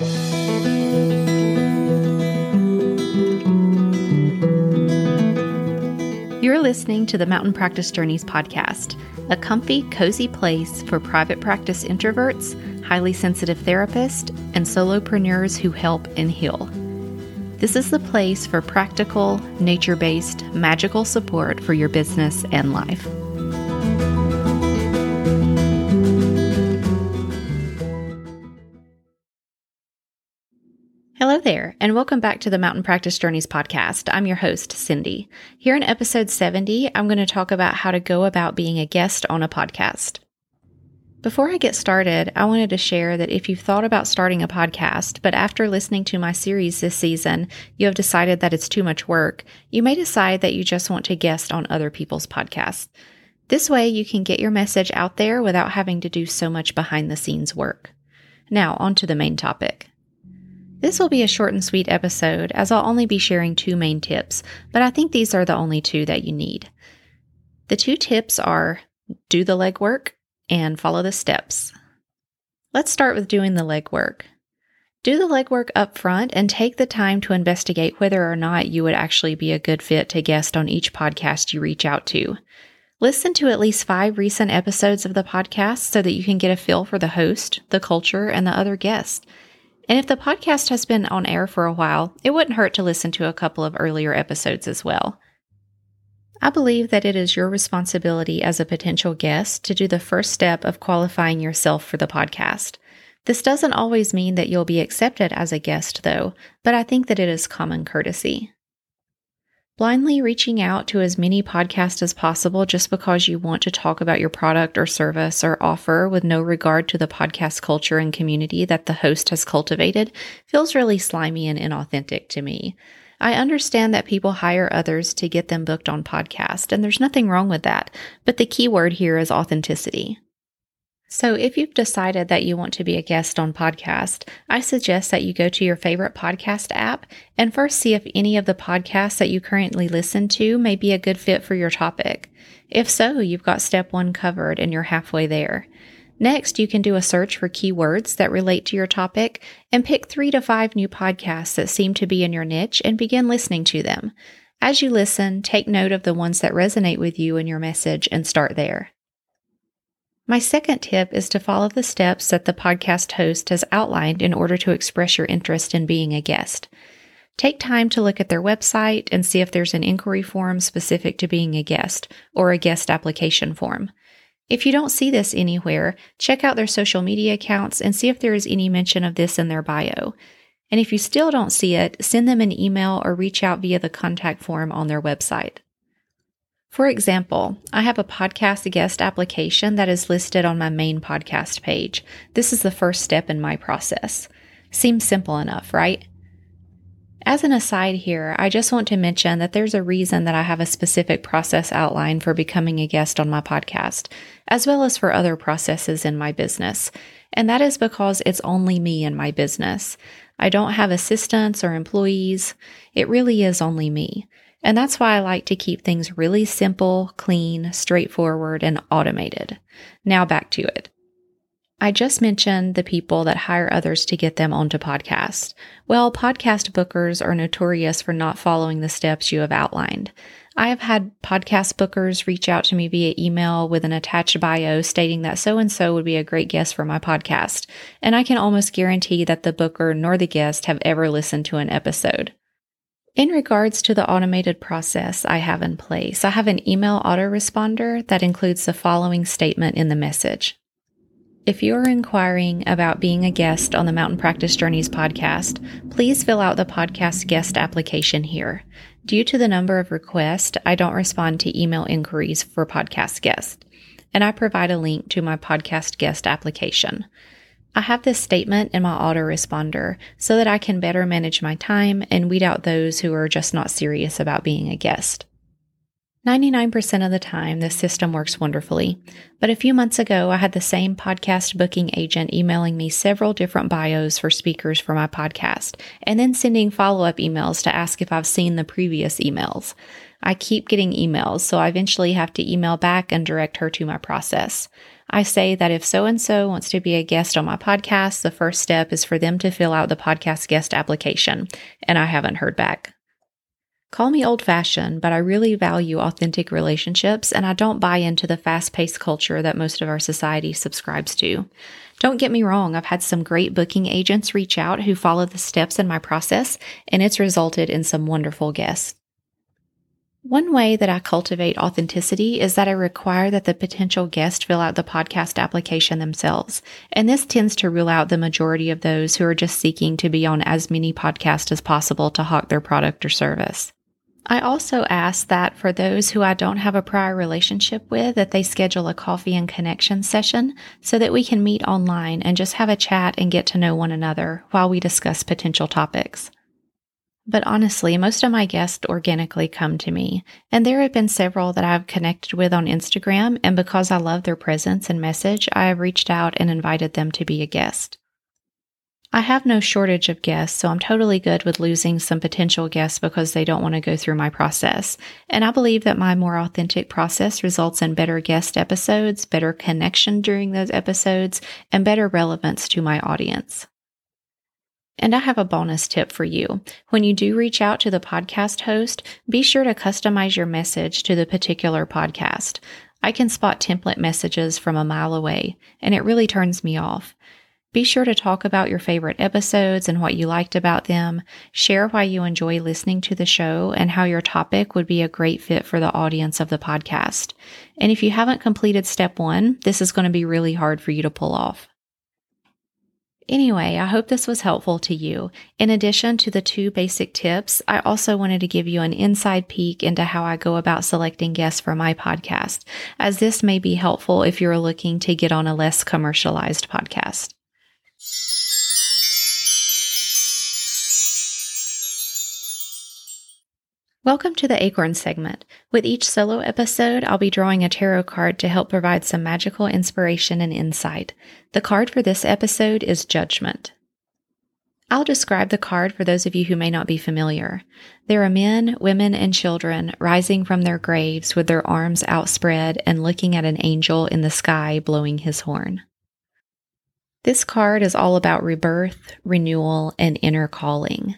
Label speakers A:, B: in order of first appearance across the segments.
A: You're listening to the Mountain Practice Journeys podcast, a comfy, cozy place for private practice introverts, highly sensitive therapists, and solopreneurs who help and heal. This is the place for practical, nature based, magical support for your business and life. And welcome back to the Mountain Practice Journeys podcast. I'm your host, Cindy. Here in episode 70, I'm going to talk about how to go about being a guest on a podcast. Before I get started, I wanted to share that if you've thought about starting a podcast, but after listening to my series this season, you have decided that it's too much work, you may decide that you just want to guest on other people's podcasts. This way, you can get your message out there without having to do so much behind the scenes work. Now, on to the main topic. This will be a short and sweet episode, as I'll only be sharing two main tips, but I think these are the only two that you need. The two tips are do the legwork and follow the steps. Let's start with doing the legwork. Do the legwork up front and take the time to investigate whether or not you would actually be a good fit to guest on each podcast you reach out to. Listen to at least five recent episodes of the podcast so that you can get a feel for the host, the culture, and the other guests. And if the podcast has been on air for a while, it wouldn't hurt to listen to a couple of earlier episodes as well. I believe that it is your responsibility as a potential guest to do the first step of qualifying yourself for the podcast. This doesn't always mean that you'll be accepted as a guest, though, but I think that it is common courtesy. Blindly reaching out to as many podcasts as possible just because you want to talk about your product or service or offer with no regard to the podcast culture and community that the host has cultivated feels really slimy and inauthentic to me. I understand that people hire others to get them booked on podcast, and there's nothing wrong with that. But the key word here is authenticity. So, if you've decided that you want to be a guest on podcast, I suggest that you go to your favorite podcast app and first see if any of the podcasts that you currently listen to may be a good fit for your topic. If so, you've got step one covered and you're halfway there. Next, you can do a search for keywords that relate to your topic and pick three to five new podcasts that seem to be in your niche and begin listening to them. As you listen, take note of the ones that resonate with you and your message and start there. My second tip is to follow the steps that the podcast host has outlined in order to express your interest in being a guest. Take time to look at their website and see if there's an inquiry form specific to being a guest or a guest application form. If you don't see this anywhere, check out their social media accounts and see if there is any mention of this in their bio. And if you still don't see it, send them an email or reach out via the contact form on their website. For example, I have a podcast guest application that is listed on my main podcast page. This is the first step in my process. Seems simple enough, right? As an aside here, I just want to mention that there's a reason that I have a specific process outline for becoming a guest on my podcast, as well as for other processes in my business. And that is because it's only me and my business. I don't have assistants or employees. It really is only me. And that's why I like to keep things really simple, clean, straightforward, and automated. Now back to it. I just mentioned the people that hire others to get them onto podcasts. Well, podcast bookers are notorious for not following the steps you have outlined. I have had podcast bookers reach out to me via email with an attached bio stating that so and so would be a great guest for my podcast, and I can almost guarantee that the booker nor the guest have ever listened to an episode. In regards to the automated process I have in place, I have an email autoresponder that includes the following statement in the message. If you are inquiring about being a guest on the Mountain Practice Journeys podcast, please fill out the podcast guest application here. Due to the number of requests, I don't respond to email inquiries for podcast guests, and I provide a link to my podcast guest application. I have this statement in my autoresponder so that I can better manage my time and weed out those who are just not serious about being a guest. 99% of the time, this system works wonderfully. But a few months ago, I had the same podcast booking agent emailing me several different bios for speakers for my podcast, and then sending follow up emails to ask if I've seen the previous emails. I keep getting emails, so I eventually have to email back and direct her to my process. I say that if so and so wants to be a guest on my podcast, the first step is for them to fill out the podcast guest application, and I haven't heard back. Call me old fashioned, but I really value authentic relationships and I don't buy into the fast paced culture that most of our society subscribes to. Don't get me wrong, I've had some great booking agents reach out who follow the steps in my process, and it's resulted in some wonderful guests. One way that I cultivate authenticity is that I require that the potential guest fill out the podcast application themselves. And this tends to rule out the majority of those who are just seeking to be on as many podcasts as possible to hawk their product or service. I also ask that for those who I don't have a prior relationship with, that they schedule a coffee and connection session so that we can meet online and just have a chat and get to know one another while we discuss potential topics. But honestly, most of my guests organically come to me, and there have been several that I've connected with on Instagram, and because I love their presence and message, I have reached out and invited them to be a guest. I have no shortage of guests, so I'm totally good with losing some potential guests because they don't want to go through my process. And I believe that my more authentic process results in better guest episodes, better connection during those episodes, and better relevance to my audience. And I have a bonus tip for you. When you do reach out to the podcast host, be sure to customize your message to the particular podcast. I can spot template messages from a mile away, and it really turns me off. Be sure to talk about your favorite episodes and what you liked about them. Share why you enjoy listening to the show and how your topic would be a great fit for the audience of the podcast. And if you haven't completed step one, this is going to be really hard for you to pull off. Anyway, I hope this was helpful to you. In addition to the two basic tips, I also wanted to give you an inside peek into how I go about selecting guests for my podcast, as this may be helpful if you're looking to get on a less commercialized podcast. Welcome to the Acorn segment. With each solo episode, I'll be drawing a tarot card to help provide some magical inspiration and insight. The card for this episode is Judgment. I'll describe the card for those of you who may not be familiar. There are men, women, and children rising from their graves with their arms outspread and looking at an angel in the sky blowing his horn. This card is all about rebirth, renewal, and inner calling.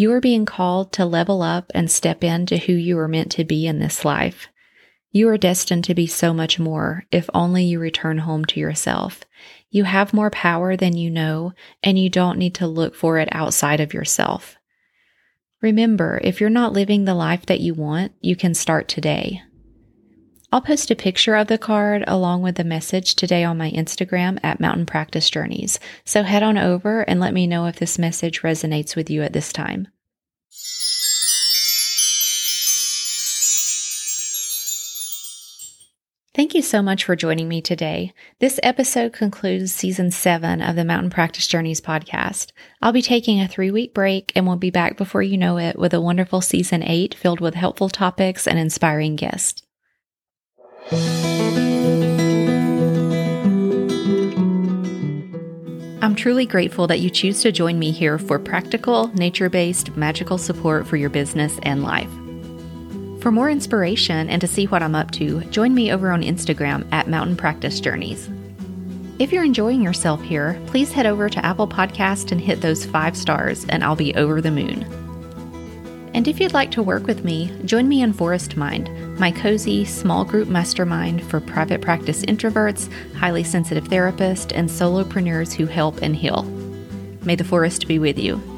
A: You are being called to level up and step into who you are meant to be in this life. You are destined to be so much more if only you return home to yourself. You have more power than you know, and you don't need to look for it outside of yourself. Remember, if you're not living the life that you want, you can start today. I'll post a picture of the card along with the message today on my Instagram at Mountain Practice Journeys. So head on over and let me know if this message resonates with you at this time. Thank you so much for joining me today. This episode concludes season seven of the Mountain Practice Journeys podcast. I'll be taking a three week break and we'll be back before you know it with a wonderful season eight filled with helpful topics and inspiring guests. I'm truly grateful that you choose to join me here for practical, nature based, magical support for your business and life. For more inspiration and to see what I'm up to, join me over on Instagram at Mountain Practice Journeys. If you're enjoying yourself here, please head over to Apple Podcast and hit those five stars, and I'll be over the moon. And if you'd like to work with me, join me in Forest Mind, my cozy, small group mastermind for private practice introverts, highly sensitive therapists, and solopreneurs who help and heal. May the forest be with you.